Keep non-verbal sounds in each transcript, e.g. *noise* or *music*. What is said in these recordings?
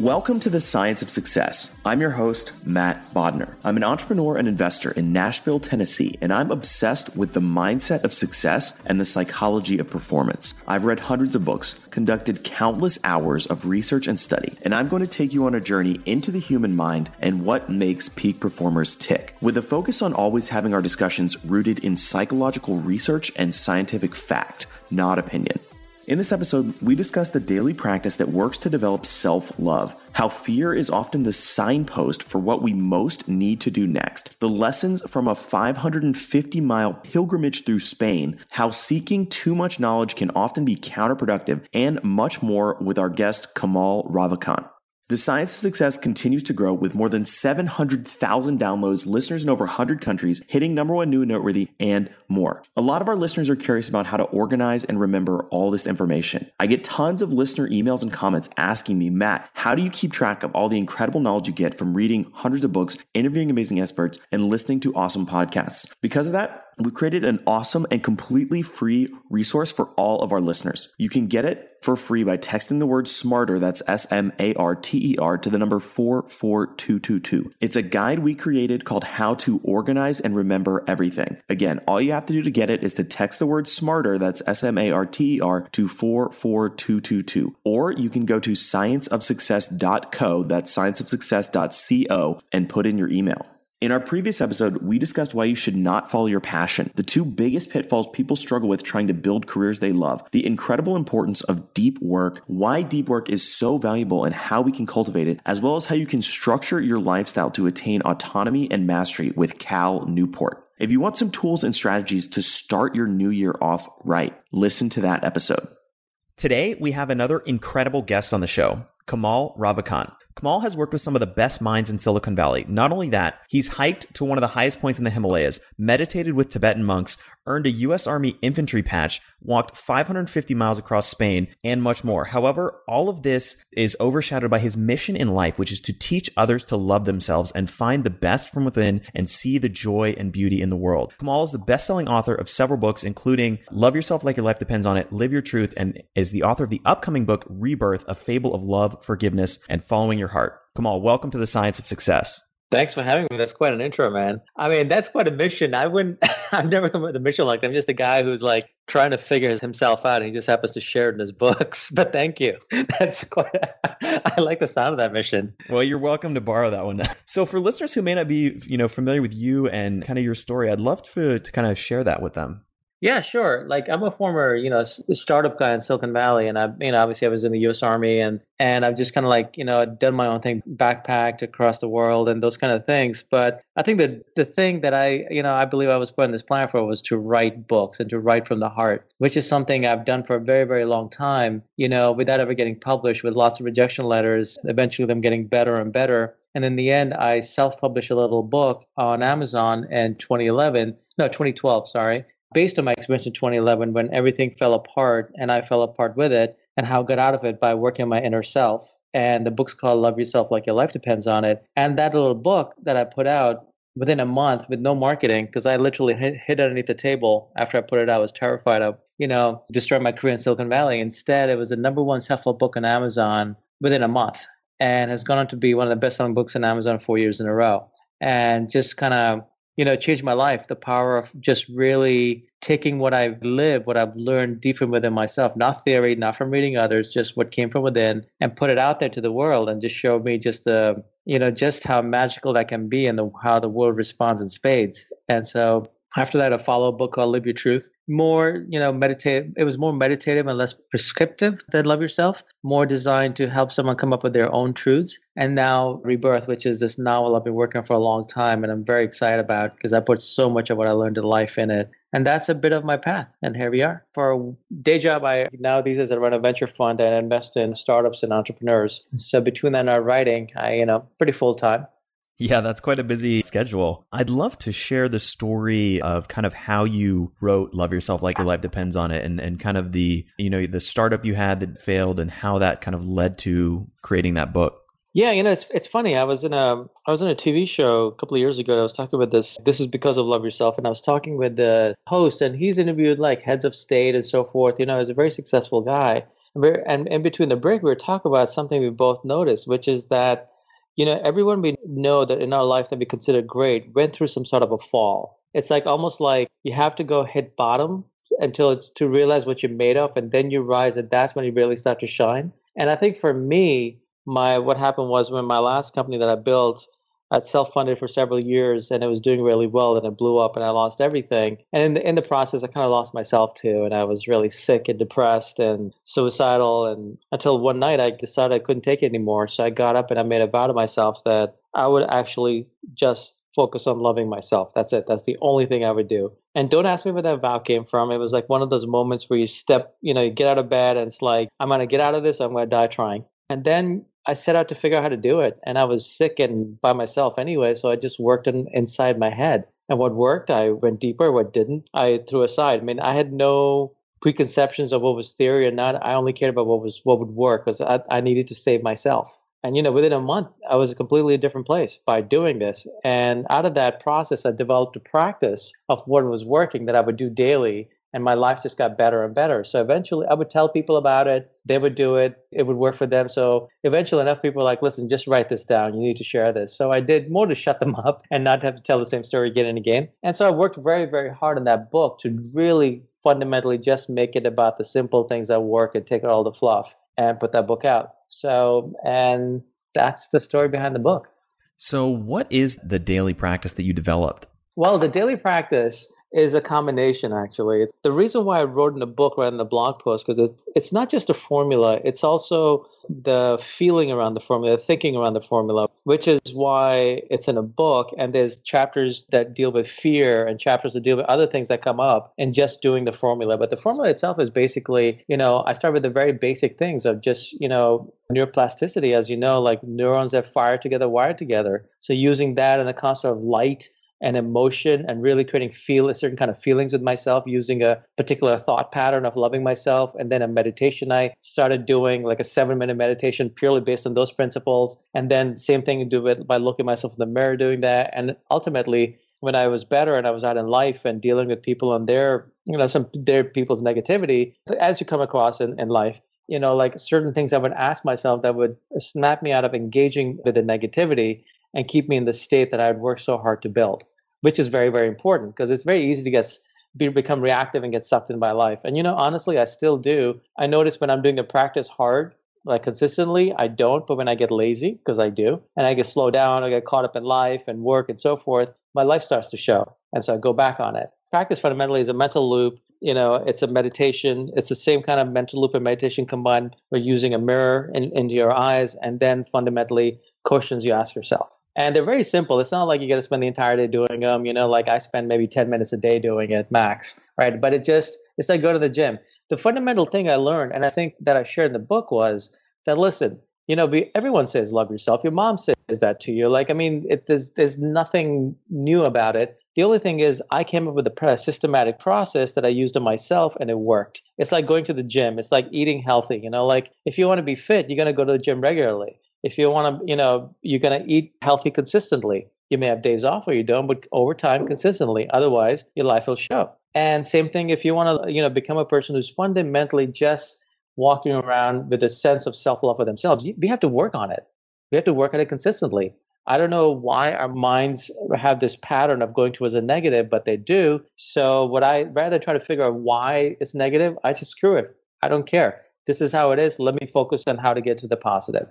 Welcome to the Science of Success. I'm your host, Matt Bodnar. I'm an entrepreneur and investor in Nashville, Tennessee, and I'm obsessed with the mindset of success and the psychology of performance. I've read hundreds of books, conducted countless hours of research and study, and I'm going to take you on a journey into the human mind and what makes peak performers tick, with a focus on always having our discussions rooted in psychological research and scientific fact, not opinion. In this episode, we discuss the daily practice that works to develop self love, how fear is often the signpost for what we most need to do next, the lessons from a 550 mile pilgrimage through Spain, how seeking too much knowledge can often be counterproductive, and much more with our guest Kamal Ravikant. The Science of Success continues to grow with more than 700,000 downloads, listeners in over 100 countries, hitting number one new and noteworthy, and more. A lot of our listeners are curious about how to organize and remember all this information. I get tons of listener emails and comments asking me, Matt, how do you keep track of all the incredible knowledge you get from reading hundreds of books, interviewing amazing experts, and listening to awesome podcasts? Because of that, we created an awesome and completely free resource for all of our listeners. You can get it for free by texting the word smarter, that's S M A R T E R, to the number 44222. It's a guide we created called How to Organize and Remember Everything. Again, all you have to do to get it is to text the word smarter, that's S M A R T E R, to 44222. Or you can go to scienceofsuccess.co, that's scienceofsuccess.co, and put in your email. In our previous episode, we discussed why you should not follow your passion, the two biggest pitfalls people struggle with trying to build careers they love, the incredible importance of deep work, why deep work is so valuable and how we can cultivate it, as well as how you can structure your lifestyle to attain autonomy and mastery with Cal Newport. If you want some tools and strategies to start your new year off right, listen to that episode. Today, we have another incredible guest on the show, Kamal Ravikant. Kamal has worked with some of the best minds in Silicon Valley. Not only that, he's hiked to one of the highest points in the Himalayas, meditated with Tibetan monks, earned a U.S. Army infantry patch, walked 550 miles across Spain, and much more. However, all of this is overshadowed by his mission in life, which is to teach others to love themselves and find the best from within and see the joy and beauty in the world. Kamal is the best selling author of several books, including Love Yourself Like Your Life Depends on It, Live Your Truth, and is the author of the upcoming book, Rebirth, A Fable of Love, Forgiveness, and Following Your Heart. Kamal, welcome to the Science of Success. Thanks for having me. That's quite an intro, man. I mean, that's quite a mission. I wouldn't, *laughs* I've never come up with a mission like that. I'm just a guy who's like trying to figure himself out and he just happens to share it in his books. *laughs* But thank you. *laughs* That's quite, I like the sound of that mission. Well, you're welcome to borrow that one. So for listeners who may not be, you know, familiar with you and kind of your story, I'd love to, to kind of share that with them. Yeah, sure. Like I'm a former, you know, startup guy in Silicon Valley, and I, you know, obviously I was in the U.S. Army, and and I've just kind of like, you know, done my own thing, backpacked across the world, and those kind of things. But I think that the thing that I, you know, I believe I was put on this planet for was to write books and to write from the heart, which is something I've done for a very, very long time. You know, without ever getting published, with lots of rejection letters, eventually them getting better and better. And in the end, I self-published a little book on Amazon in 2011, no, 2012, sorry based on my experience in 2011 when everything fell apart and I fell apart with it, and how I got out of it by working on my inner self. And the book's called Love Yourself Like Your Life Depends on It. And that little book that I put out within a month with no marketing, because I literally hid, underneath the table after I put it out, I was terrified of, you know, destroying my career in Silicon Valley. Instead, it was the number one self-help book on Amazon within a month and has gone on to be one of the best selling books on Amazon four years in a row. And just kind of you know, changed my life. The power of just really taking what I've lived, what I've learned deep from within myself, not theory, not from reading others, just what came from within, and put it out there to the world, and just showed me just the, you know, just how magical that can be, and the, how the world responds in spades. And so after that, I follow a book called Live Your Truth. More, you know, meditative. It was more meditative and less prescriptive than Love Yourself. More designed to help someone come up with their own truths. And now Rebirth, which is this novel I've been working for a long time, and I'm very excited about because I put so much of what I learned in life in it. And that's a bit of my path. And here we are. For a day job, I now these days I run a venture fund and invest in startups and entrepreneurs. So between that and our writing, I, you know, pretty full time. Yeah, that's quite a busy schedule. I'd love to share the story of kind of how you wrote Love Yourself Like Your Life Depends on It and, and kind of the, you know, the startup you had that failed and how that kind of led to creating that book. Yeah, you know, it's it's funny. I was in a I was in a TV show a couple of years ago. I was talking about this. This is because of Love Yourself, and I was talking with the host, and he's interviewed like heads of state and so forth. You know, he's a very successful guy. And in between the break, we were talking about something we both noticed, which is that you know, everyone we know that in our life that we consider great went through some sort of a fall. It's like almost like you have to go hit bottom until it's to realize what you're made of, and then you rise, and that's when you really start to shine. And I think for me, my what happened was when my last company that I built, I'd self-funded for several years and it was doing really well and it blew up and I lost everything. And in the, in the process, I kind of lost myself too. And I was really sick and depressed and suicidal. And until one night I decided I couldn't take it anymore. So I got up and I made a vow to myself that I would actually just focus on loving myself. That's it. That's the only thing I would do. And don't ask me where that vow came from. It was like one of those moments where you step, you know, you get out of bed and it's like, I'm going to get out of this. I'm going to die trying. And then I set out to figure out how to do it. And I was sick and by myself anyway. So I just worked in, inside my head. And what worked, I went deeper. What didn't, I threw aside. I mean, I had no preconceptions of what was theory or not. I only cared about what was what would work because I, I needed to save myself. And you know, within a month, I was a completely different place by doing this. And out of that process, I developed a practice of what was working that I would do daily and my life just got better and better. So eventually I would tell people about it. They would do it. It would work for them. So eventually enough people were like, listen, just write this down. You need to share this. So I did more to shut them *laughs* up and not have to tell the same story again and again. And so I worked very, very hard on that book to really fundamentally just make it about the simple things that work and take out all the fluff and put that book out. So, and that's the story behind the book. So, what is the daily practice that you developed? Well, the daily practice is a combination actually. The reason why I wrote in the book rather than the blog post because it's, it's not just a formula, it's also the feeling around the formula, the thinking around the formula, which is why it's in a book. And there's chapters that deal with fear and chapters that deal with other things that come up and just doing the formula. But the formula itself is basically, you know, I start with the very basic things of just, you know, neuroplasticity, as you know, like neurons that fire together, wire together. So using that and the concept of light and emotion and really creating feel a certain kind of feelings with myself using a particular thought pattern of loving myself. And then a meditation i started doing like a seven minute meditation purely based on those principles. And then same thing to do it by looking myself in the mirror doing that. And ultimately when i was better and i was out in life and dealing with people and their you know some their people's negativity as you come across in, in life you know like certain things i would ask myself that would snap me out of engaging with the negativity and keep me in the state that I had worked so hard to build, which is very, very important because it's very easy to get be, become reactive and get sucked in by life. And you know, honestly, I still do. I notice when I'm doing the practice hard, like consistently, I don't. But when I get lazy, because I do, and I get slowed down, I get caught up in life and work and so forth, my life starts to show, and so I go back on it. Practice fundamentally is a mental loop you know, it's a meditation. It's the same kind of mental loop and meditation combined with using a mirror in, into your eyes and then fundamentally questions you ask yourself. And they're very simple. It's not like you got to spend the entire day doing them. You know, like I spend maybe 10 minutes a day doing it max, right? But it just, it's like go to the gym. The fundamental thing I learned, and I think that I shared in the book was that listen, you know, everyone says love yourself. Your mom says that to you. Like, I mean, it, there's, there's nothing new about it. The only thing is, I came up with a systematic process that I used on myself and it worked. It's like going to the gym. It's like eating healthy. You know, like if you want to be fit, you're going to go to the gym regularly if you want to, you know, you're going to eat healthy consistently. You may have days off or you don't, but over time, consistently. Otherwise, your life will show. And same thing if you want to, you know, become a person who's fundamentally just walking around with a sense of self-love for themselves. We have to work on it. We have to work on it consistently. I don't know why our minds have this pattern of going towards a negative, but they do. So what I rather try to figure out why it's negative, I just screw it. I don't care. This is how it is. Let me focus on how to get to the positive.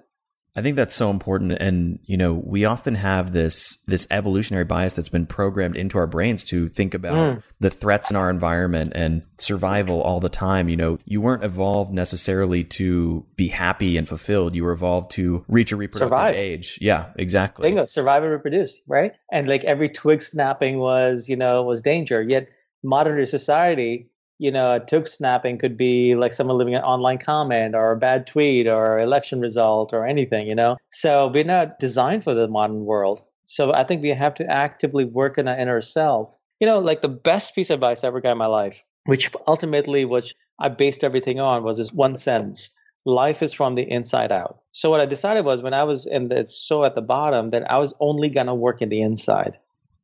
I think that's so important. And, you know, we often have this, this evolutionary bias that's been programmed into our brains to think about mm. the threats in our environment and survival all the time. You know, you weren't evolved necessarily to be happy and fulfilled. You were evolved to reach a reproductive Survive. age. Yeah, exactly. Bingo. Survive and reproduce, right? And like every twig snapping was, you know, was danger. Yet modern society you know, a twig snapping could be like someone leaving an online comment or a bad tweet or election result or anything, you know. So we're not designed for the modern world. So I think we have to actively work in our inner self. You know, like the best piece of advice I ever got in my life, which ultimately which I based everything on was this one sentence. Life is from the inside out. So what I decided was when I was in the so at the bottom that I was only gonna work in the inside.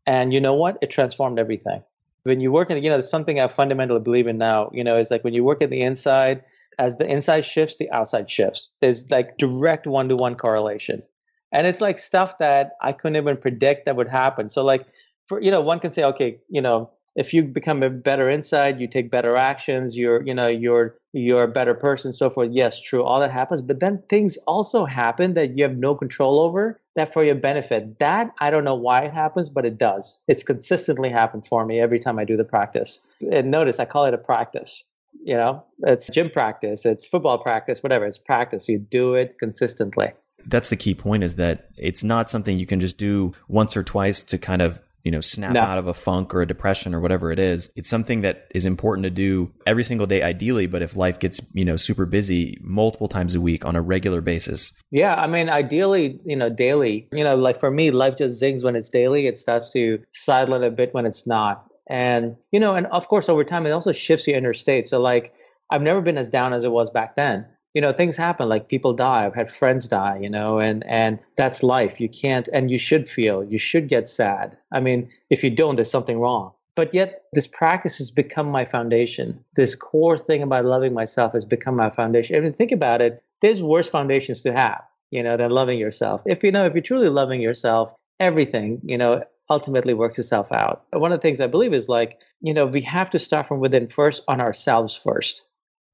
And you know what? It transformed everything when you work in, you know, there's something I fundamentally believe in now, you know, is like when you work in the inside, as the inside shifts, the outside shifts. There's like direct one to one correlation. And it's like stuff that I couldn't even predict that would happen. So, like, for, you know, one can say, okay, you know, if you become a better inside, you take better actions, you're, you know, you're, you're a better person, so forth. Yes, true, all that happens. But then things also happen that you have no control over that for your benefit. That I don't know why it happens, but it does. It's consistently happened for me every time I do the practice. And notice I call it a practice. You know, it's gym practice, it's football practice, whatever. It's practice. You do it consistently. That's the key point is that it's not something you can just do once or twice to kind of you know, snap no. out of a funk or a depression or whatever it is. It's something that is important to do every single day, ideally. But if life gets, you know, super busy multiple times a week on a regular basis. Yeah. I mean, ideally, you know, daily, you know, like for me, life just zings when it's daily. It starts to silent a bit when it's not. And, you know, and of course, over time, it also shifts your inner state. So, like, I've never been as down as it was back then you know things happen like people die. I've had friends die you know and and that's life. You can't and you should feel you should get sad. I mean if you don't there's something wrong. But yet this practice has become my foundation. This core thing about loving myself has become my foundation. I mean, think about it there's worse foundations to have you know than loving yourself. If you know if you're truly loving yourself everything you know ultimately works itself out. One of the things i believe is like you know we have to start from within first on ourselves first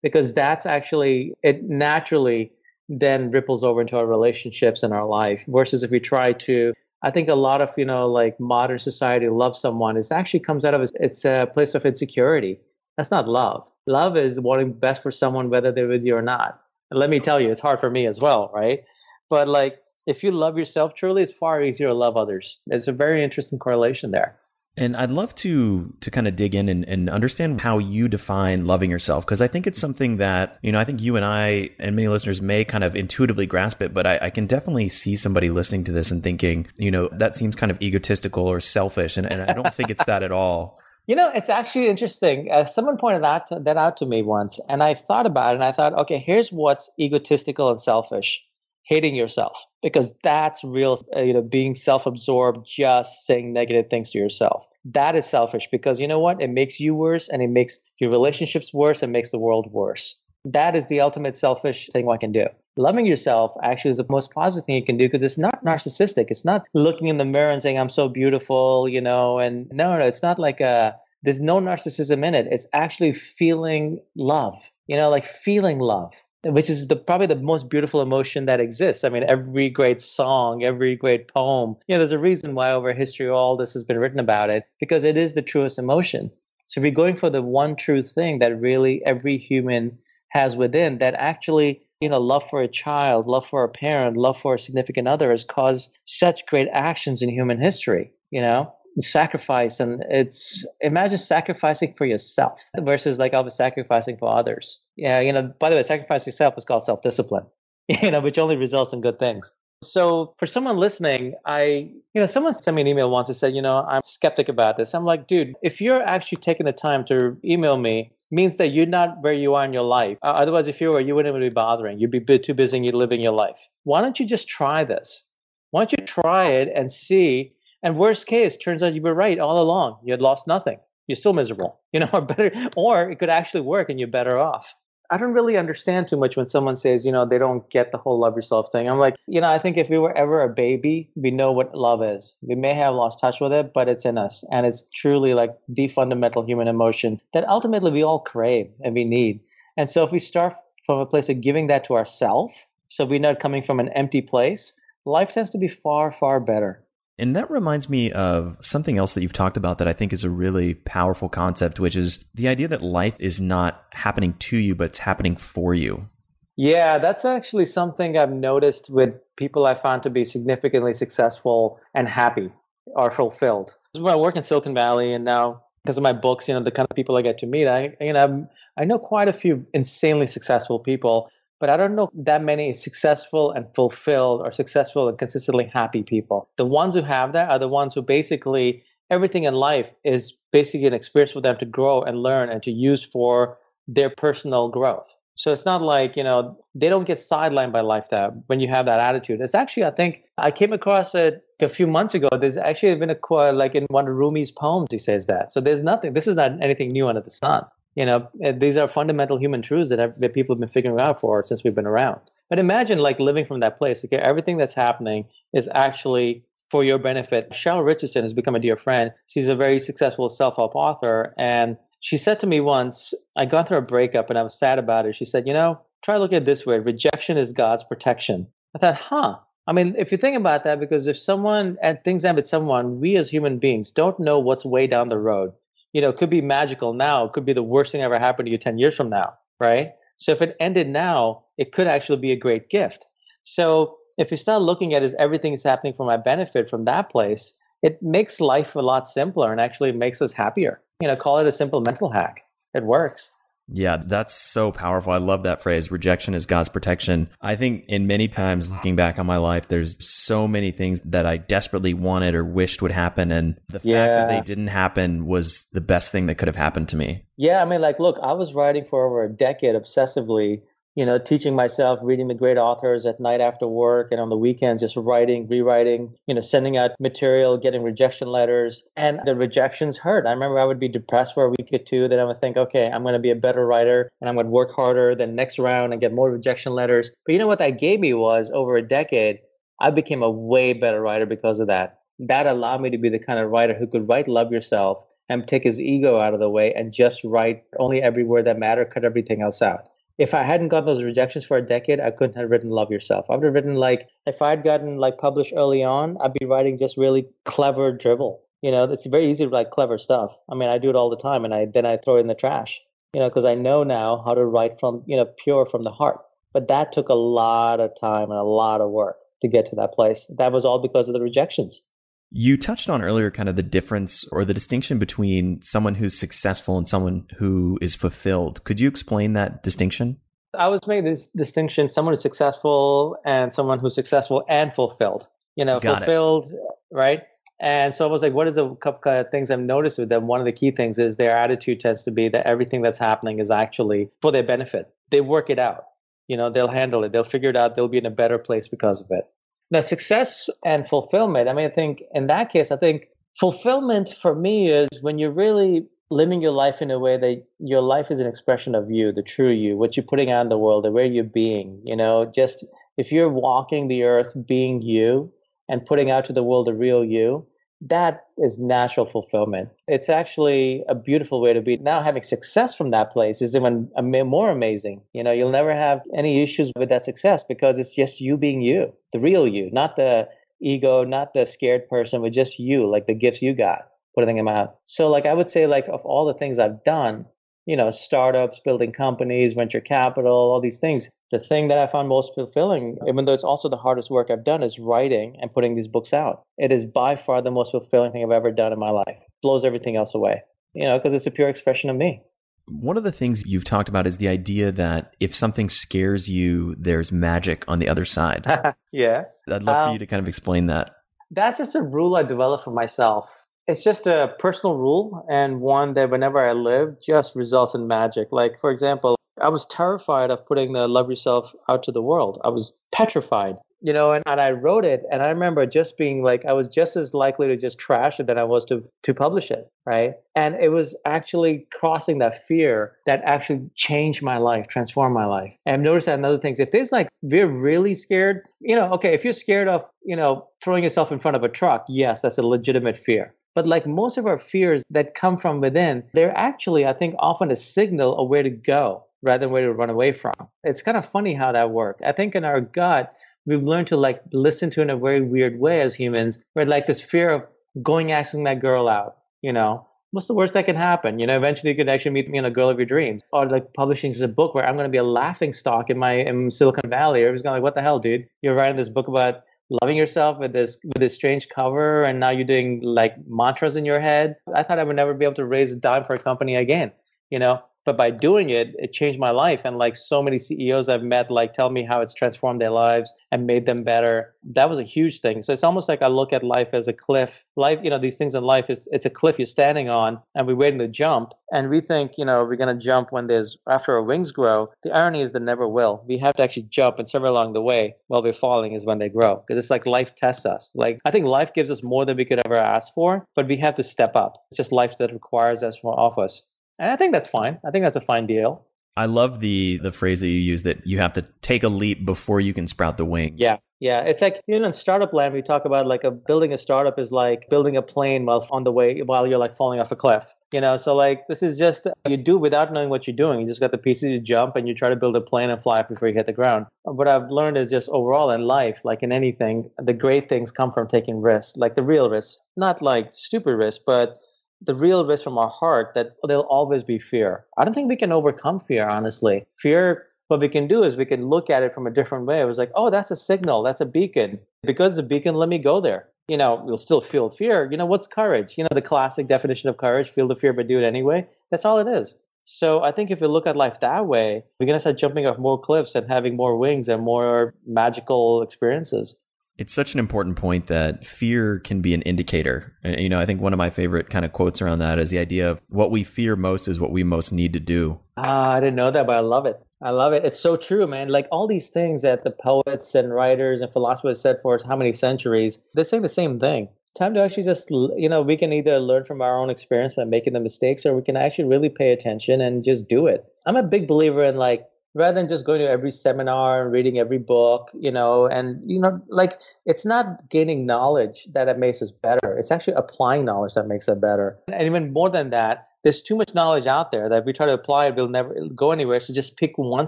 because that's actually it naturally then ripples over into our relationships and our life versus if we try to i think a lot of you know like modern society love someone it actually comes out of it's a place of insecurity. That's not love. Love is wanting best for someone whether they're with you or not. And let me tell you it's hard for me as well right? But like if you love yourself truly it's far easier to love others. There's a very interesting correlation there and I'd love to to kind of dig in and, and understand how you define loving yourself because I think it's something that you know I think you and I and many listeners may kind of intuitively grasp it, but I, I can definitely see somebody listening to this and thinking, you know, that seems kind of egotistical or selfish, and, and I don't think it's that at all. You know, it's actually interesting. Uh, someone pointed that that out to me once, and I thought about it, and I thought, okay, here's what's egotistical and selfish hating yourself because that's real uh, you know being self-absorbed just saying negative things to yourself. That is selfish because you know what? It makes you worse and it makes your relationships worse and makes the world worse. That is the ultimate selfish thing one can do. Loving yourself actually is the most positive thing you can do because it's not narcissistic. It's not looking in the mirror and saying i'm so beautiful you know and no no it's not like a there's no narcissism in it. It's actually feeling love you know like feeling love which is the probably the most beautiful emotion that exists. I mean, every great song, every great poem, you know, there's a reason why over history all this has been written about it because it is the truest emotion. So we're going for the one true thing that really every human has within that actually you know, love for a child, love for a parent, love for a significant other has caused such great actions in human history, you know? Sacrifice and it's imagine sacrificing for yourself versus like I was sacrificing for others. Yeah, you know, by the way, sacrifice yourself is called self discipline, *laughs* you know, which only results in good things. So for someone listening, I, you know, someone sent me an email once and said, you know, I'm skeptic about this. I'm like, dude, if you're actually taking the time to email me means that you're not where you are in your life. Uh, otherwise, if you were, you wouldn't even be bothering. You'd be too busy living your life. Why don't you just try this? Why don't you try it and see? And worst case, turns out you were right all along. You had lost nothing. You're still miserable, *laughs* you know, or better, or it could actually work and you're better off. I don't really understand too much when someone says, you know, they don't get the whole love yourself thing. I'm like, you know, I think if we were ever a baby, we know what love is. We may have lost touch with it, but it's in us. And it's truly like the fundamental human emotion that ultimately we all crave and we need. And so if we start from a place of giving that to ourselves, so we're not coming from an empty place, life tends to be far, far better. And that reminds me of something else that you've talked about that I think is a really powerful concept, which is the idea that life is not happening to you, but it's happening for you. Yeah, that's actually something I've noticed with people I found to be significantly successful and happy or fulfilled. When I work in Silicon Valley and now because of my books, you know, the kind of people I get to meet, I you know, I know quite a few insanely successful people but I don't know that many successful and fulfilled or successful and consistently happy people. The ones who have that are the ones who basically everything in life is basically an experience for them to grow and learn and to use for their personal growth. So it's not like, you know, they don't get sidelined by life that when you have that attitude. It's actually, I think I came across it a few months ago. There's actually been a quote like in one of Rumi's poems, he says that. So there's nothing, this is not anything new under the sun you know eh, these are fundamental human truths that, have, that people have been figuring out for since we've been around. But imagine like living from that place okay? Everything that's happening is actually for your benefit. Cheryl richardson has become a dear friend. She's a very successful self-help author. And she said to me once i got through a breakup and i was sad about it. She said you know try to look at it this way. Rejection is god's protection. I thought huh. I mean, if you think about that, because if someone and things end with someone, we as human beings don't know what's way down the road you know, it could be magical now, it could be the worst thing ever happened to you 10 years from now, right? So if it ended now, it could actually be a great gift. So if you start looking at is everything is happening for my benefit from that place, it makes life a lot simpler and actually makes us happier. You know, call it a simple mental hack. It works. Yeah, that's so powerful. I love that phrase. Rejection is God's protection. I think in many times looking back on my life, there's so many things that I desperately wanted or wished would happen. And the yeah. fact that they didn't happen was the best thing that could have happened to me. Yeah. I mean, like, look, I was writing for over a decade obsessively you know, teaching myself, reading the great authors at night after work and on the weekends, just writing, rewriting, you know, sending out material, getting rejection letters. And the rejections hurt. I remember I would be depressed for a week or two. Then I would think, okay, I'm going to be a better writer and I'm going to work harder. Then next round and get more rejection letters. But you know what that gave me was over a decade, I became a way better writer because of that. That allowed me to be the kind of writer who could write Love Yourself and take his ego out of the way and just write only every word that mattered, cut everything else out if I hadn't gotten those rejections for a decade, I couldn't have written Love Yourself. I would have written like if I had gotten like published early on, I'd be writing just really clever dribble. You know, it's very easy to write clever stuff. I mean, I do it all the time, and I then I throw it in the trash. You know, because I know now how to write from you know pure from the heart. But that took a lot of time and a lot of work to get to that place. That was all because of the rejections. You touched on earlier kind of the difference or the distinction between someone who's successful and someone who is fulfilled. Could you explain that distinction? I was making this distinction someone who's successful and someone who's successful and fulfilled. You know, Got fulfilled, it. right? And so I was like, what is the couple of things I've noticed with them? One of the key things is their attitude tends to be that everything that's happening is actually for their benefit. They work it out. You know, they'll handle it. They'll figure it out. They'll be in a better place because of it. Now, success and fulfillment, I mean, I think in that case, I think fulfillment for me is when you're really living your life in a way that your life is an expression of you, the true you, what you're putting out in the world, the way you're being, you know, just if you're walking the earth being you and putting out to the world the real you, that is natural fulfillment. It's actually a beautiful way to be. Now, having success from that place is even more amazing. You know, you'll never have any issues with that success because it's just you being you, the real you, not the ego, not the scared person, but just you, like the gifts you got. putting them out. So like I would say like of all the things I've done, you know, startups, building companies, venture capital, all these things. The thing that I found most fulfilling, even though it's also the hardest work I've done, is writing and putting these books out. It is by far the most fulfilling thing I've ever done in my life. Blows everything else away, you know, because it's a pure expression of me. One of the things you've talked about is the idea that if something scares you, there's magic on the other side. *laughs* yeah. I'd love um, for you to kind of explain that. That's just a rule I developed for myself it's just a personal rule and one that whenever I live just results in magic. Like, for example, I was terrified of putting the Love Yourself out to the world. I was petrified you know and, and i wrote it and i remember just being like i was just as likely to just trash it than i was to to publish it right? And it was actually crossing that fear that actually changed my life transformed my life. And i've noticed that in other things if there's like we're really scared you know okay if you're scared of you know throwing yourself in front of a truck yes that's a legitimate fear. But like most of our fears that come from within, they're actually, I think, often a signal of where to go rather than where to run away from. It's kind of funny how that works. I think in our gut, we've learned to like listen to in a very weird way as humans, where like this fear of going asking that girl out, you know, what's the worst that can happen? You know, eventually you could actually meet me in a girl of your dreams. Or like publishing a book where I'm going to be a laughing stock in my in Silicon Valley. Everyone's going like, what the hell, dude? You're writing this book about loving yourself with this with this strange cover, and now you're doing like mantras in your head. I thought I would never be able to raise a dime for a company again. You know, but by doing it it changed my life. And like so many ceos i've met like tell me how it's transformed their lives and made them better. That was a huge thing. So it's almost like i look at life as a cliff. Life you know these things in life is it's a cliff you're standing on and we're waiting to jump. And we think you know we're going to jump when there's after our wings grow. The irony is they never will. We have to actually jump and somewhere along the way while we're falling is when they grow. Because it's like life tests us. Like i think life gives us more than we could ever ask for but we have to step up. It's just life that requires us from off us and I think that's fine. I think that's a fine deal. I love the the phrase that you use that you have to take a leap before you can sprout the wings. Yeah. Yeah, it's like you know in startup land we talk about like a building a startup is like building a plane while on the way while you're like falling off a cliff. You know, so like this is just you do without knowing what you're doing. You just got the pieces, you jump and you try to build a plane and fly before you hit the ground. What I've learned is just overall in life, like in anything, the great things come from taking risks, like the real risks, not like stupid risks, but the real risk from our heart that there'll always be fear. I don't think we can overcome fear, honestly. Fear, what we can do is we can look at it from a different way. It was like, oh, that's a signal, that's a beacon. Because it's a beacon, let me go there. You know, we'll still feel fear. You know, what's courage? You know, the classic definition of courage feel the fear, but do it anyway. That's all it is. So I think if we look at life that way, we're going to start jumping off more cliffs and having more wings and more magical experiences. It's such an important point that fear can be an indicator. You know, I think one of my favorite kind of quotes around that is the idea of what we fear most is what we most need to do. Ah, I didn't know that, but I love it. I love it. It's so true, man. Like all these things that the poets and writers and philosophers said for us how many centuries, they say the same thing. Time to actually just, you know, we can either learn from our own experience by making the mistakes or we can actually really pay attention and just do it. I'm a big believer in like rather than just going to every seminar and reading every book, you know, and you know, like it's not gaining knowledge that it makes us better. It's actually applying knowledge that makes it better. And even more than that, there's too much knowledge out there that if we try to apply it, we'll never go anywhere. So just pick one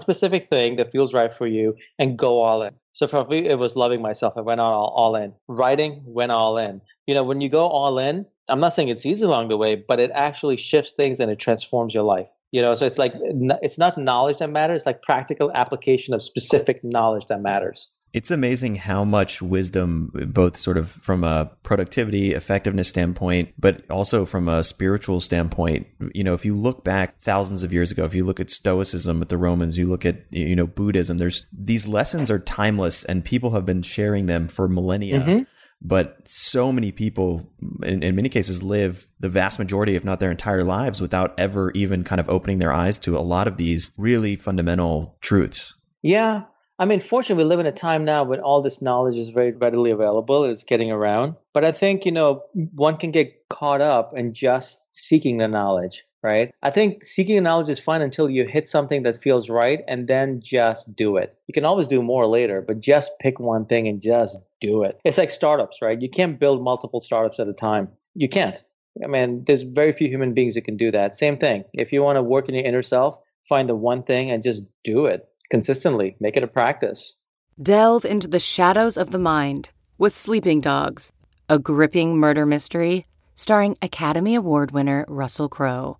specific thing that feels right for you and go all in. So for me, it was loving myself. I went all, all in. Writing went all in. You know, when you go all in, I'm not saying it's easy along the way, but it actually shifts things and it transforms your life you know so it's like it's not knowledge that matters it's like practical application of specific knowledge that matters. It's amazing how much wisdom both sort of from a productivity effectiveness standpoint but also from a spiritual standpoint. You know if you look back thousands of years ago if you look at stoicism with the romans you look at you know buddhism there's these lessons are timeless and people have been sharing them for millennia. Mm-hmm but so many people in, in, many cases live the vast majority if not their entire lives without ever even kind of opening their eyes to a lot of these really fundamental truths. Yeah. I mean fortunately we live in a time now when all this knowledge is very readily available it's getting around. But i think you know one can get caught up in just seeking the knowledge right? I think seeking knowledge is fun until you hit something that feels right and then just do it. You can always do more later, but just pick one thing and just do it. It's like startups, right? You can't build multiple startups at a time. You can't. I mean, there's very few human beings who can do that. Same thing. If you want to work in your inner self, find the one thing and just do it consistently. Make it a practice. Delve into the shadows of the mind with Sleeping Dogs, a gripping murder mystery starring Academy Award winner Russell Crowe.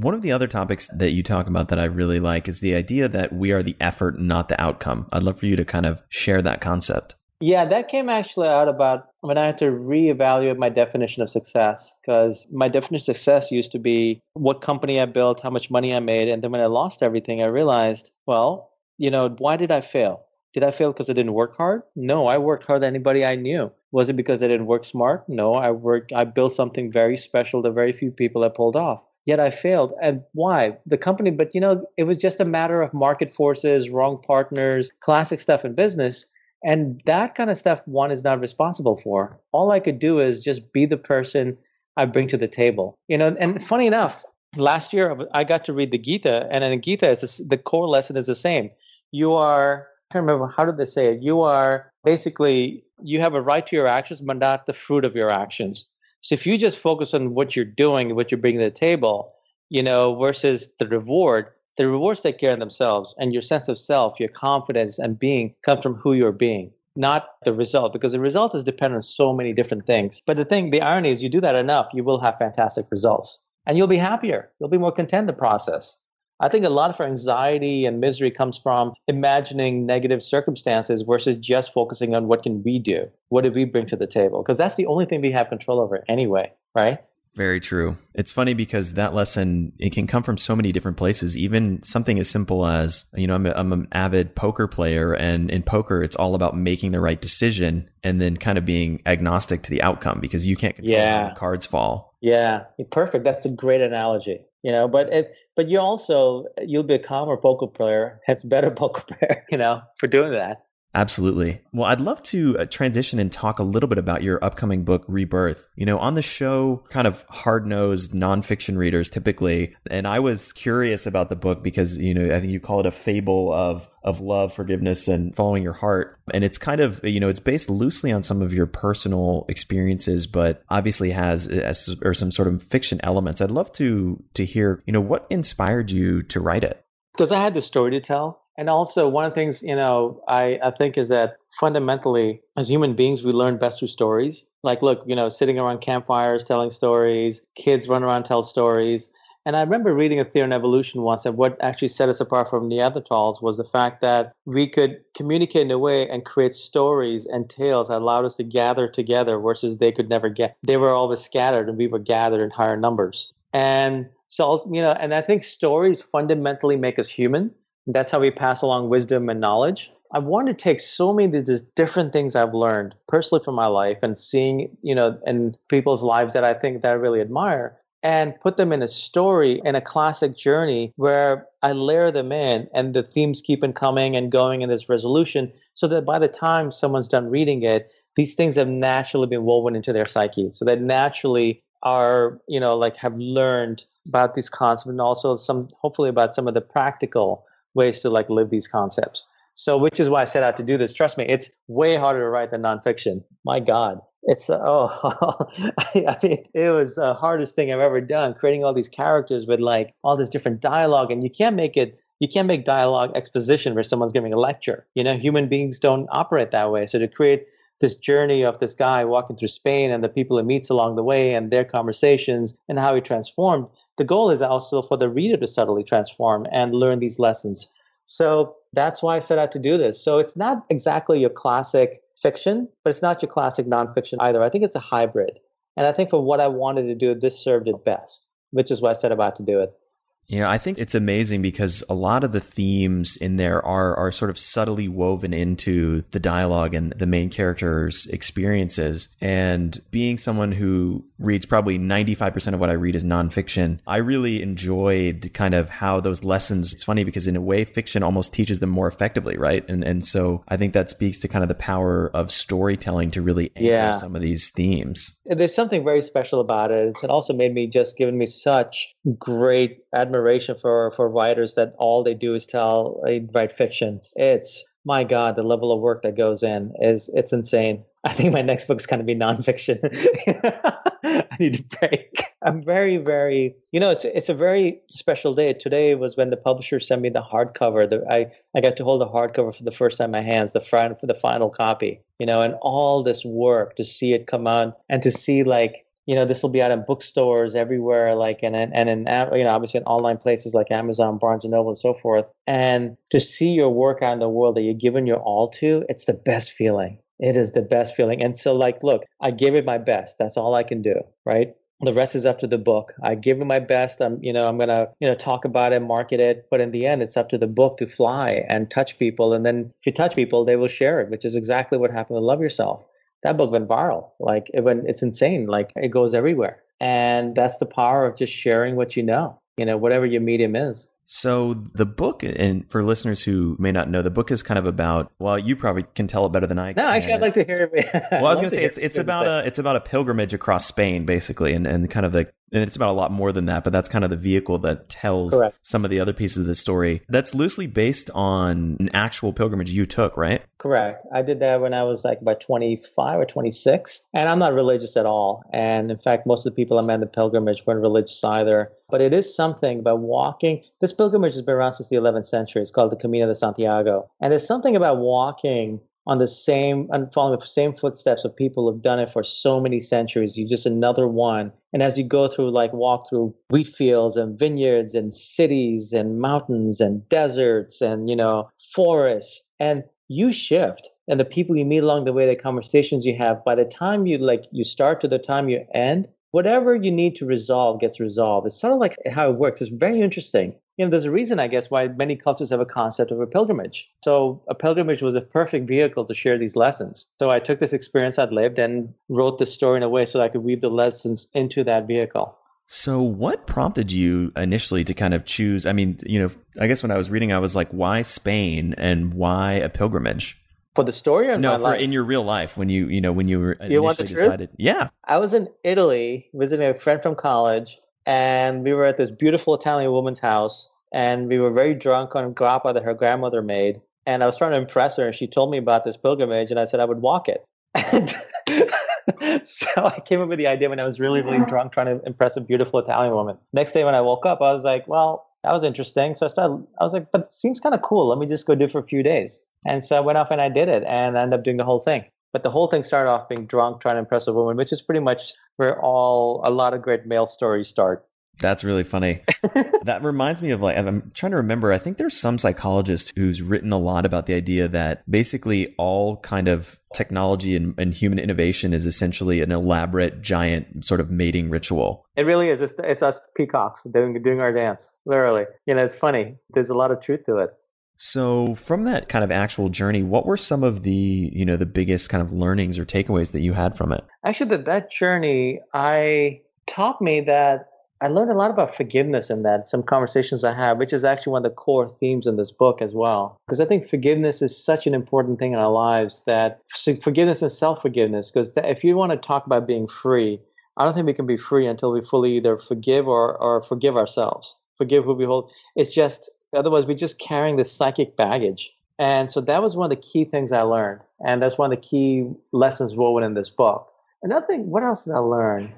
One of the other topics that you talk about that I really like is the idea that we are the effort, not the outcome. I'd love for you to kind of share that concept. Yeah, that came actually out about when I had to reevaluate my definition of success because my definition of success used to be what company I built, how much money I made. And then when I lost everything, I realized, well, you know, why did I fail? Did I fail because I didn't work hard? No, I worked harder than anybody I knew. Was it because I didn't work smart? No, I worked, I built something very special that very few people have pulled off yet I failed. And why? The company, but you know, it was just a matter of market forces, wrong partners, classic stuff in business. And that kind of stuff one is not responsible for. All I could do is just be the person I bring to the table. You know, and funny enough, last year I got to read the Gita, and in Gita, it's the core lesson is the same. You are, I can't remember, how did they say it? You are basically, you have a right to your actions, but not the fruit of your actions. So if you just focus on what you're doing, what you're bringing to the table, you know, versus the reward, the rewards take care of themselves, and your sense of self, your confidence, and being comes from who you're being, not the result, because the result is dependent on so many different things. But the thing, the irony is, you do that enough, you will have fantastic results, and you'll be happier. You'll be more content in the process. I think a lot of our anxiety and misery comes from imagining negative circumstances versus just focusing on what can we do? What do we bring to the table? Because that's the only thing we have control over anyway, right? Very true. It's funny because that lesson it can come from so many different places. Even something as simple as you know, I'm, a, I'm an avid poker player, and in poker, it's all about making the right decision and then kind of being agnostic to the outcome because you can't control yeah. how the cards fall. Yeah, perfect. That's a great analogy you know but it but you also you'll be a calmer poker player. Hence better *laughs* poker player you know for doing that Absolutely. Well, I'd love to uh, transition and talk a little bit about your upcoming book, Rebirth. You know, on the show, kind of hard nosed nonfiction readers typically. And I was curious about the book because, you know, I think you call it a fable of, of love, forgiveness, and following your heart. And it's kind of, you know, it's based loosely on some of your personal experiences, but obviously has, has or some sort of fiction elements. I'd love to, to hear, you know, what inspired you to write it? Because I had the story to tell and also, one of the things you know, I, I think is that fundamentally, as human beings, we learn best through stories. Like, look, you know, sitting around campfires, telling stories, kids run around tell stories. And I remember reading a theory on evolution once, and what actually set us apart from Neanderthals was the fact that we could communicate in a way and create stories and tales that allowed us to gather together, versus they could never get. They were always scattered, and we were gathered in higher numbers. And so, you know, and I think stories fundamentally make us human that's how we pass along wisdom and knowledge. I want to take so many of these different things I've learned personally from my life and seeing, you know, and people's lives that I think that I really admire and put them in a story in a classic journey where I layer them in and the themes keep on coming and going in this resolution so that by the time someone's done reading it, these things have naturally been woven into their psyche. So that naturally are, you know, like have learned about these concepts and also some hopefully about some of the practical ways to like live these concepts. So, which is why I set out to do this. Trust me, it's way harder to write than nonfiction. My God, it's oh, *laughs* I, mean, it was the hardest thing I've ever done. Creating all these characters with like all this different dialogue, and you can't make it. You can't make dialogue exposition where someone's giving a lecture. You know, human beings don't operate that way. So to create this journey of this guy walking through Spain and the people he meets along the way and their conversations and how he transformed, the goal is also for the reader to subtly transform and learn these lessons. So that's why I set out to do this. So it's not exactly your classic fiction, but it's not your classic nonfiction either. I think it's a hybrid. And I think for what I wanted to do, this served it best, which is why I set about to do it. You know, I think it's amazing because a lot of the themes in there are are sort of subtly woven into the dialogue and the main character's experiences. And being someone who reads probably 95% of what I read is nonfiction, I really enjoyed kind of how those lessons, it's funny because in a way, fiction almost teaches them more effectively, right? And and so I think that speaks to kind of the power of storytelling to really anchor yeah. some of these themes. There's something very special about it. It also made me just given me such great admiration admiration for for writers that all they do is tell write fiction. It's my God, the level of work that goes in is it's insane. *laughs* I think my next book's going to be nonfiction. *laughs* I need to break. I'm very, very, you know, it's it's a very special day. Today was when the publisher sent me the hardcover. The, I I got to hold the hardcover for the first time in my hands, the front for the final copy. You know, and all this work to see it come out and to see like you know this will be out in bookstores everywhere like and and in uh, you know obviously in online places like amazon barnes and noble and so forth. And to see your work out in the world that you're giving your all to it's the best feeling. It is the best feeling. And so like look i gave it my best. That's all i can do right? The rest is up to the book. I give it my best. I'm you know i'm gonna you know talk about it market it. But in the end it's up to the book to fly and touch people. And then if you touch people they will share it which is exactly what happened with love yourself that book went viral. Like it went, it's insane. Like it goes everywhere. And that's the power of just sharing what you know, you know, whatever your medium is. So the book, and for listeners who may not know, the book is kind of about. Well, you probably can tell it better than I. No, can. actually, I'd like to hear. It. *laughs* Well, I was going to say it's it's about a it's about a pilgrimage across Spain, basically, and and kind of the and it's about a lot more than that, but that's kind of the vehicle that tells Correct. some of the other pieces of the story. That's loosely based on an actual pilgrimage you took, right? Correct. I did that when I was like about 25 or 26, and I'm not religious at all. And in fact, most of the people I met in the pilgrimage weren't religious either. But it is something about walking. This pilgrimage has been around since the 11th century. It's called the Camino de Santiago. And there's something about walking on the same and following the same footsteps of people who've done it for so many centuries. You're just another one. And as you go through, like walk through wheat fields and vineyards and cities and mountains and deserts and, you know, forests, and you shift. And the people you meet along the way, the conversations you have, by the time you like you start to the time you end, whatever you need to resolve gets resolved. It's sort of like how it works. It's very interesting. You know, there's a reason, I guess, why many cultures have a concept of a pilgrimage. So a pilgrimage was a perfect vehicle to share these lessons. So I took this experience I'd lived and wrote the story in a way so that I could weave the lessons into that vehicle. So, what prompted you initially to kind of choose? I mean, you know, I guess when I was reading, I was like, why Spain and why a pilgrimage? For the story or no, for life? in your real life when you you know when you were You initially decided. Yeah. I was in Italy visiting a friend from college, and we were at this beautiful Italian woman's house, and we were very drunk on grappa that her grandmother made. And I was trying to impress her, and she told me about this pilgrimage, and I said I would walk it. And *laughs* so I came up with the idea when I was really, really drunk, trying to impress a beautiful Italian woman. Next day when I woke up, I was like, well, that was interesting. So I started, I was like, but seems kind of cool. Let me just go do it for a few days. And so I went off and I did it and I ended up doing the whole thing. But the whole thing started off being drunk, trying to impress a woman, which is pretty much where all a lot of great male stories start. That's really funny. *laughs* that reminds me of like I'm trying to remember. I think there's some psychologist who's written a lot about the idea that basically all kind of technology and, and human innovation is essentially an elaborate, giant sort of mating ritual. It really is. It's, it's us peacocks doing doing our dance. Literally, you know, it's funny. There's a lot of truth to it. So from that kind of actual journey, what were some of the you know the biggest kind of learnings or takeaways that you had from it? Actually, that that journey, I taught me that I learned a lot about forgiveness in that. Some conversations I have, which is actually one of the core themes in this book as well, because I think forgiveness is such an important thing in our lives. That forgiveness and self forgiveness, because if you want to talk about being free, I don't think we can be free until we fully either forgive or or forgive ourselves, forgive who we hold. It's just otherwise we're just carrying this psychic baggage. And so that was one of the key things I learned, and that's one of the key lessons woven in this book. Another thing, what else did I learn?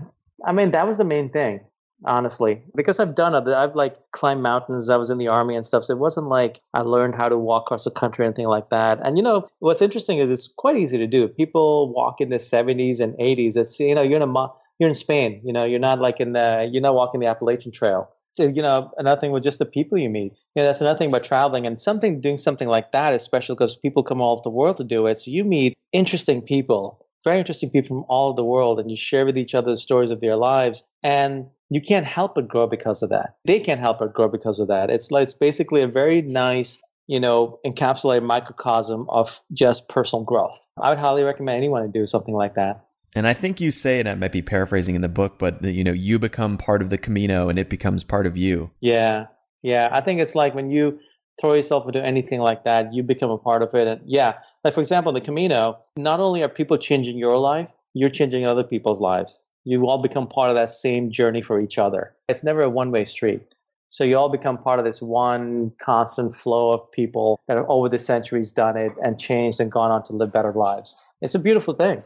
I mean, that was the main thing, honestly, because I've done other, I've like climbed mountains. I was in the army and stuff, so it wasn't like I learned how to walk across the country or anything like that. And you know, what's interesting is it's quite easy to do. People walk in the 70s and 80s. It's you know, you're in a you're in Spain. You know, you're not like in the you're not walking the Appalachian Trail. You know, another thing with just the people you meet. You know, that's another thing about traveling and something doing something like that is special because people come all over the world to do it. So you meet interesting people, very interesting people from all over the world, and you share with each other the stories of their lives. And you can't help but grow because of that. They can't help but grow because of that. It's like it's basically a very nice, you know, encapsulated microcosm of just personal growth. I would highly recommend anyone to do something like that. And I think you say, and I might be paraphrasing in the book, but you know, you become part of the Camino, and it becomes part of you. Yeah, yeah. I think it's like when you throw yourself into anything like that, you become a part of it. And yeah, like for example, the Camino, not only are people changing your life, you're changing other people's lives. You all become part of that same journey for each other. It's never a one-way street. So you all become part of this one constant flow of people that have over the centuries done it and changed and gone on to live better lives. It's a beautiful thing.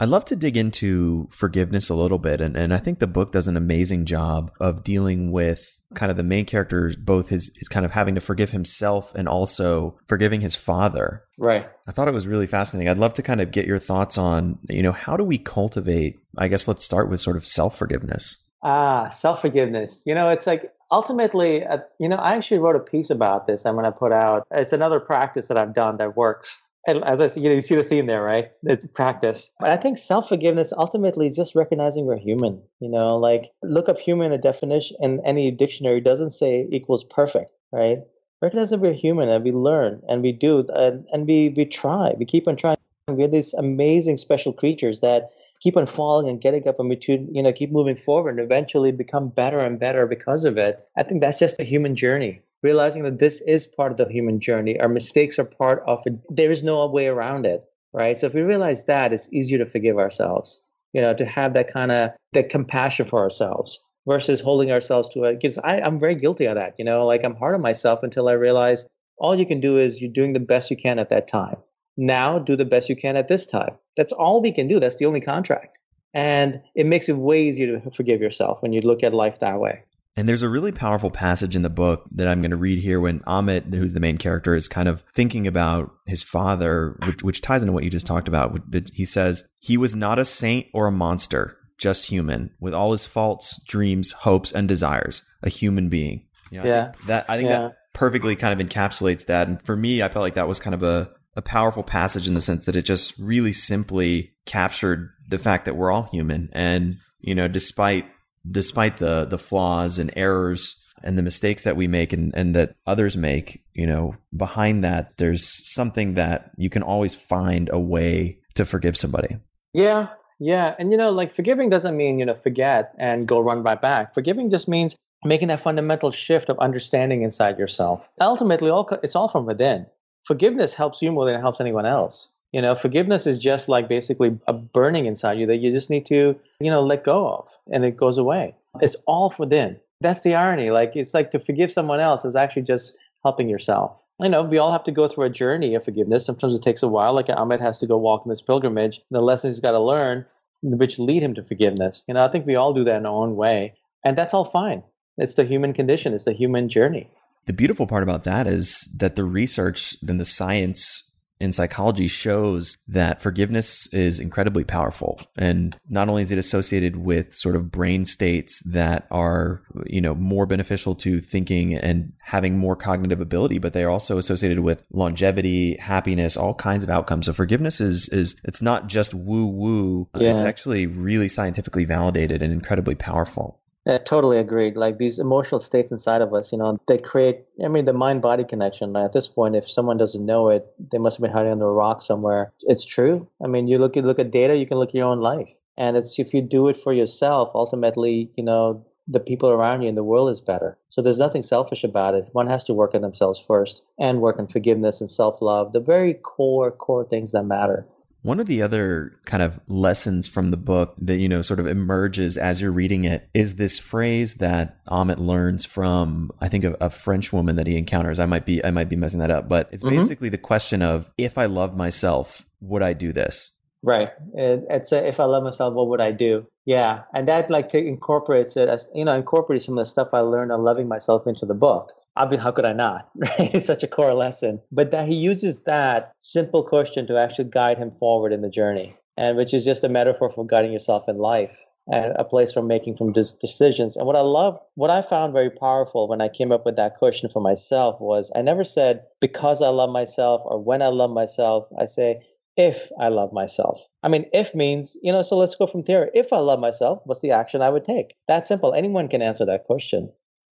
I'd love to dig into forgiveness a little bit. And, and I think the book does an amazing job of dealing with kind of the main character, both his, his kind of having to forgive himself and also forgiving his father. Right. I thought it was really fascinating. I'd love to kind of get your thoughts on, you know, how do we cultivate, I guess let's start with sort of self forgiveness. Ah, self forgiveness. You know, it's like ultimately, uh, you know, I actually wrote a piece about this. I'm going to put out. It's another practice that I've done that works. And as I see, you, know, you see the theme there, right? It's practice. But I think self forgiveness ultimately is just recognizing we're human. You know, like look up human. In the definition in any dictionary doesn't say equals perfect, right? Recognize that we're human and we learn and we do and, and we we try. We keep on trying. We're these amazing special creatures that keep on falling and getting up and we to, you know keep moving forward and eventually become better and better because of it. I think that's just a human journey realizing that this is part of the human journey. Our mistakes are part of it. There is no way around it, right? So if we realize that, it's easier to forgive ourselves. You know, to have that kind of that compassion for ourselves versus holding ourselves to it. Because I'm very guilty of that. You know, like I'm hard on myself until I realize all you can do is you're doing the best you can at that time. Now, do the best you can at this time. That's all we can do. That's the only contract. And it makes it way easier to forgive yourself when you look at life that way. And there's a really powerful passage in the book that I'm going to read here when Amit, who's the main character, is kind of thinking about his father, which, which ties into what you just talked about. He says, He was not a saint or a monster, just human, with all his faults, dreams, hopes, and desires, a human being. You know, yeah. That I think Yeah. that perfectly kind of encapsulates that. And for me, I felt like that was kind of a, a powerful passage in the sense that it just really simply captured the fact that we're all human. And, you know, despite despite the the flaws and errors and the mistakes that we make and, and that others make, you know, behind that there's something that you can always find a way to forgive somebody. Yeah, yeah. And you know, like forgiving doesn't mean, you know, forget and go run right back. Forgiving just means making that fundamental shift of understanding inside yourself. Ultimately, all it's all from within. forgiveness helps you more than it helps anyone else. You know, forgiveness is just like basically a burning inside you that you just need to, you know, let go of and it goes away. It's all within. That's the irony. Like it's like to forgive someone else is actually just helping yourself. You know, we all have to go through a journey of forgiveness. Sometimes it takes a while. Like Amit has to go walk in this pilgrimage, the lessons he's got to learn, which lead him to forgiveness. You know, I think we all do that in our own way. And that's all fine. It's the human condition, it's the human journey. The beautiful part about that is that the research and the science in psychology shows that forgiveness is incredibly powerful. And not only is it associated with sort of brain states that are, you know, more beneficial to thinking and having more cognitive ability, but they are also associated with longevity, happiness, all kinds of outcomes. So forgiveness is, is, it's not just woo woo. Yeah. It's actually really scientifically validated and incredibly powerful. I totally agreed. Like these emotional states inside of us, you know, they create, I mean, the mind body connection. At this point, if someone doesn't know it, they must have been hiding under a rock somewhere. It's true. I mean, you look at, look at data, you can look at your own life. And it's if you do it for yourself, ultimately, you know, the people around you in the world is better. So there's nothing selfish about it. One has to work on themselves first and work on forgiveness and self love, the very core, core things that matter. One of the other kind of lessons from the book that, you know, sort of emerges as you're reading it is this phrase that Amit learns from, I think, a, a French woman that he encounters. I might be, I might be messing that up, but it's mm-hmm. basically the question of if I love myself, would I do this? Right. It's a, if I love myself, what would I do? Yeah. And that like to incorporates it as, you know, incorporates some of the stuff I learned on loving myself into the book. Mean, how could I not? *laughs* Right? It's such a core lesson. But that he uses that simple question to actually guide him forward in the journey, and which is just a metaphor for guiding yourself in life and a place for making from decisions. And what I love, what I found very powerful when I came up with that question for myself was I never said because I love myself or when I love myself. I say if I love myself. I mean, if means, you know, so let's go from there. If I love myself, what's the action I would take? That simple. Anyone can answer that question.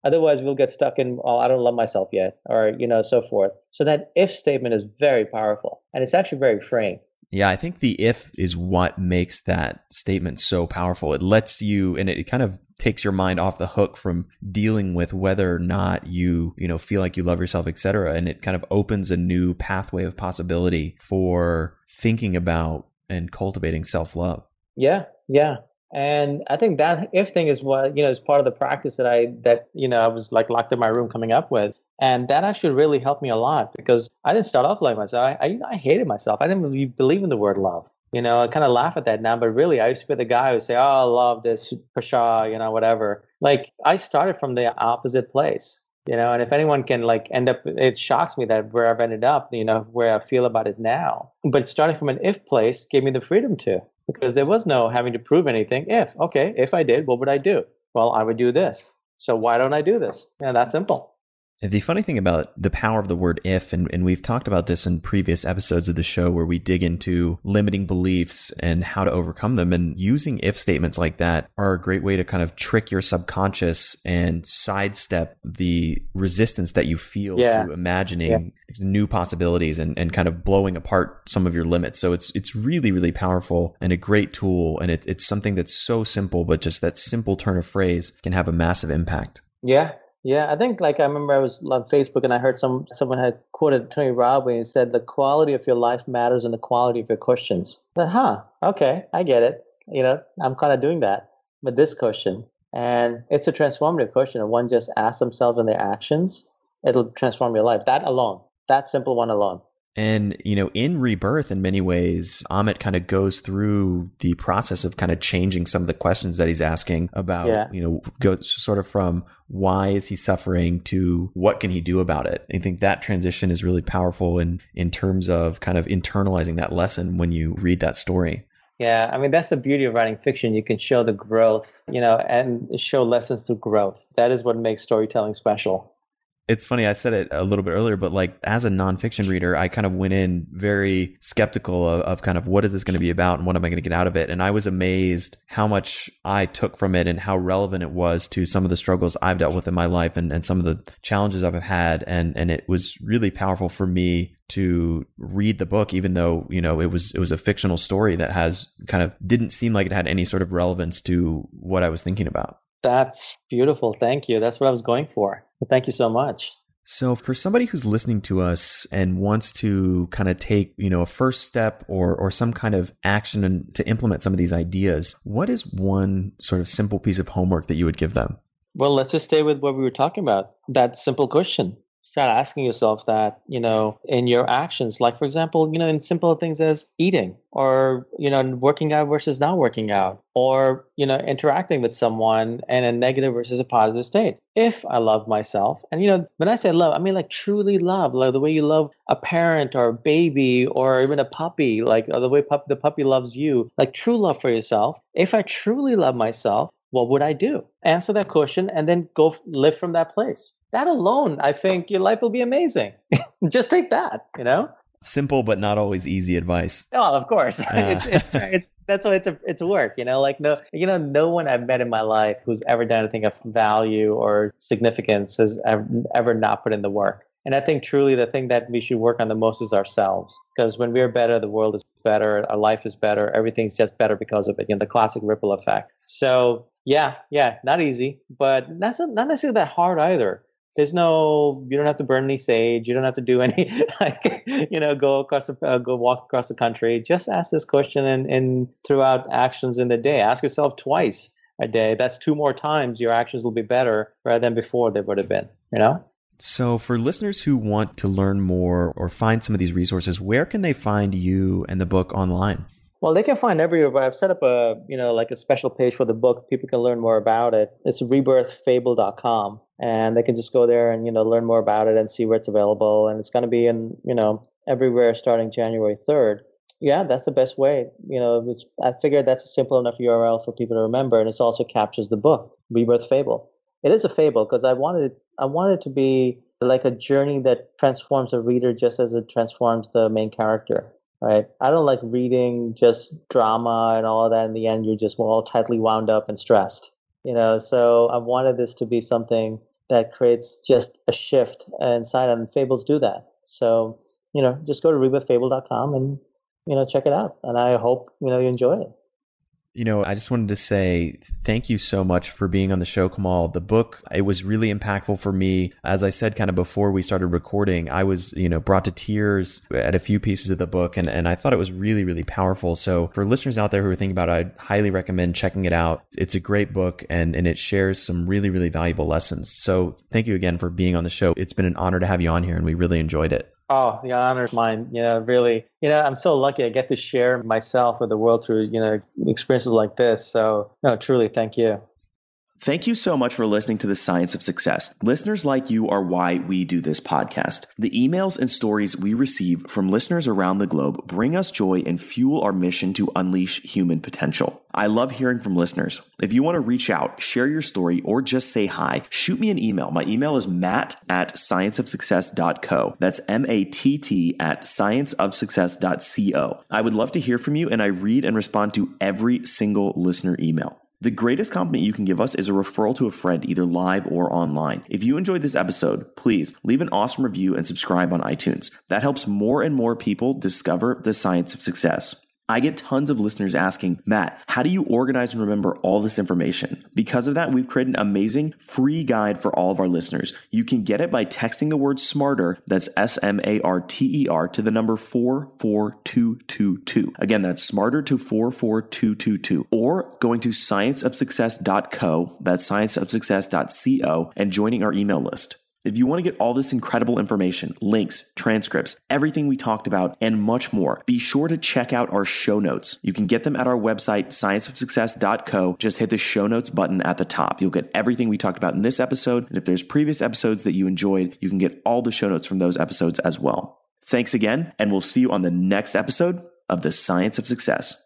Otherwise, we'll get stuck in, oh, I don't love myself yet, or, you know, so forth. So that if statement is very powerful and it's actually very freeing. Yeah, I think the if is what makes that statement so powerful. It lets you, and it kind of takes your mind off the hook from dealing with whether or not you, you know, feel like you love yourself, et cetera. And it kind of opens a new pathway of possibility for thinking about and cultivating self love. Yeah, yeah. And I think that if thing is what, you know, is part of the practice that I, that, you know, I was like locked in my room coming up with. And that actually really helped me a lot because I didn't start off like myself. I, I, I hated myself. I didn't really believe in the word love. You know, I kind of laugh at that now, but really, I used to be the guy who would say, "Oh, I love this pasha," you know, whatever. Like I started from the opposite place, you know. And if anyone can like end up, it shocks me that where I've ended up, you know, where I feel about it now. But starting from an if place gave me the freedom to because there was no having to prove anything. If, okay, if I did, what would I do? Well, I would do this. So why don't I do this? Yeah, that's simple. The funny thing about the power of the word if, and, and we've talked about this in previous episodes of the show where we dig into limiting beliefs and how to overcome them. And using if statements like that are a great way to kind of trick your subconscious and sidestep the resistance that you feel yeah. to imagining yeah. new possibilities and, and kind of blowing apart some of your limits. So it's it's really, really powerful and a great tool. And it, it's something that's so simple, but just that simple turn of phrase can have a massive impact. Yeah, yeah, I think like I remember I was on Facebook and I heard some someone had quoted Tony Robbins and said the quality of your life matters and the quality of your questions. But huh, okay, I get it. You know, I'm kind of doing that with this question, and it's a transformative question. And one just asks themselves and their actions, it'll transform your life. That alone, that simple one alone. And, you know, in Rebirth, in many ways, Amit kind of goes through the process of kind of changing some of the questions that he's asking about, yeah. you know, goes sort of from why is he suffering to what can he do about it? I think that transition is really powerful in, in terms of kind of internalizing that lesson when you read that story. Yeah, I mean, that's the beauty of writing fiction. You can show the growth, you know, and show lessons through growth. That is what makes storytelling special it's funny i said it a little bit earlier but like as a nonfiction reader i kind of went in very skeptical of, of kind of what is this going to be about and what am i going to get out of it and i was amazed how much i took from it and how relevant it was to some of the struggles i've dealt with in my life and, and some of the challenges i've had and and it was really powerful for me to read the book even though you know it was it was a fictional story that has kind of didn't seem like it had any sort of relevance to what i was thinking about that's beautiful. Thank you. That's what I was going for. Thank you so much. So for somebody who's listening to us and wants to kind of take, you know, a first step or or some kind of action to implement some of these ideas, what is one sort of simple piece of homework that you would give them? Well, let's just stay with what we were talking about. That simple question start asking yourself that you know in your actions. Like for example you know in simple things as eating or you know working out versus not working out or you know interacting with someone in a negative versus a positive state. If i love myself and you know when i say love i mean like truly love like the way you love a parent or a baby or even a puppy like the way pup- the puppy loves you like true love for yourself. If i truly love myself what would I do? Answer that question and then go live from that place. That alone, I think your life will be amazing. *laughs* Just take that, you know? Simple but not always easy advice. Oh, of course. *laughs* it's, it's, *laughs* it's, that's why it's a, it's work, you know, like no, you know, no one I've met in my life who's ever done anything of value or significance has ever, ever not put in the work. And I think truly the thing that we should work on the most is ourselves. Because when we're better, the world is better, our life is better, everything's just better because of it. You know, the classic ripple effect. So yeah, yeah, not easy, but that's not, not necessarily that hard either. There's no, you don't have to burn any sage. You don't have to do *laughs* any, like, you know, go across, the, uh, go walk across the country. Just ask this question and, and throughout actions in the day. Ask yourself twice a day. That's two more times your actions will be better rather than before they would have been, you know? So, for listeners who want to learn more or find some of these resources, where can they find you and the book online? Well, they can find everywhere, I've set up a, you know, like a special page for the book. People can learn more about it. It's rebirthfable.com and they can just go there and, you know, learn more about it and see where it's available. And it's going to be in, you know, everywhere starting January 3rd. Yeah, that's the best way. You know, I figured that's a simple enough URL for people to remember. And it also captures the book, Rebirth Fable. It is a fable because I wanted I wanted it to be like a journey that transforms a reader just as it transforms the main character right? I don't like reading just drama and all that. In the end, you're just all tightly wound up and stressed, you know. So I wanted this to be something that creates just a shift inside, and fables do that. So you know, just go to rebirthfable.com and you know check it out, and I hope you know you enjoy it. You know, I just wanted to say thank you so much for being on the show, Kamal. The book, it was really impactful for me. As I said kind of before we started recording, I was, you know, brought to tears at a few pieces of the book and, and I thought it was really, really powerful. So for listeners out there who are thinking about it, I highly recommend checking it out. It's a great book and, and it shares some really, really valuable lessons. So thank you again for being on the show. It's been an honor to have you on here and we really enjoyed it. Oh, the honor is mine. You know, really, you know, I'm so lucky I get to share myself with the world through, you know, experiences like this. So, no, truly, thank you. Thank you so much for listening to The Science of Success. Listeners like you are why we do this podcast. The emails and stories we receive from listeners around the globe bring us joy and fuel our mission to unleash human potential. I love hearing from listeners. If you want to reach out, share your story, or just say hi, shoot me an email. My email is matt at scienceofsuccess.co. That's M A T T at scienceofsuccess.co. I would love to hear from you, and I read and respond to every single listener email. The greatest compliment you can give us is a referral to a friend, either live or online. If you enjoyed this episode, please leave an awesome review and subscribe on iTunes. That helps more and more people discover the science of success. I get tons of listeners asking, Matt, how do you organize and remember all this information? Because of that, we've created an amazing free guide for all of our listeners. You can get it by texting the word smarter, that's S M A R T E R, to the number 44222. Again, that's smarter to 44222. Or going to scienceofsuccess.co, that's scienceofsuccess.co, and joining our email list. If you want to get all this incredible information, links, transcripts, everything we talked about, and much more, be sure to check out our show notes. You can get them at our website, scienceofsuccess.co. Just hit the show notes button at the top. You'll get everything we talked about in this episode. And if there's previous episodes that you enjoyed, you can get all the show notes from those episodes as well. Thanks again, and we'll see you on the next episode of The Science of Success.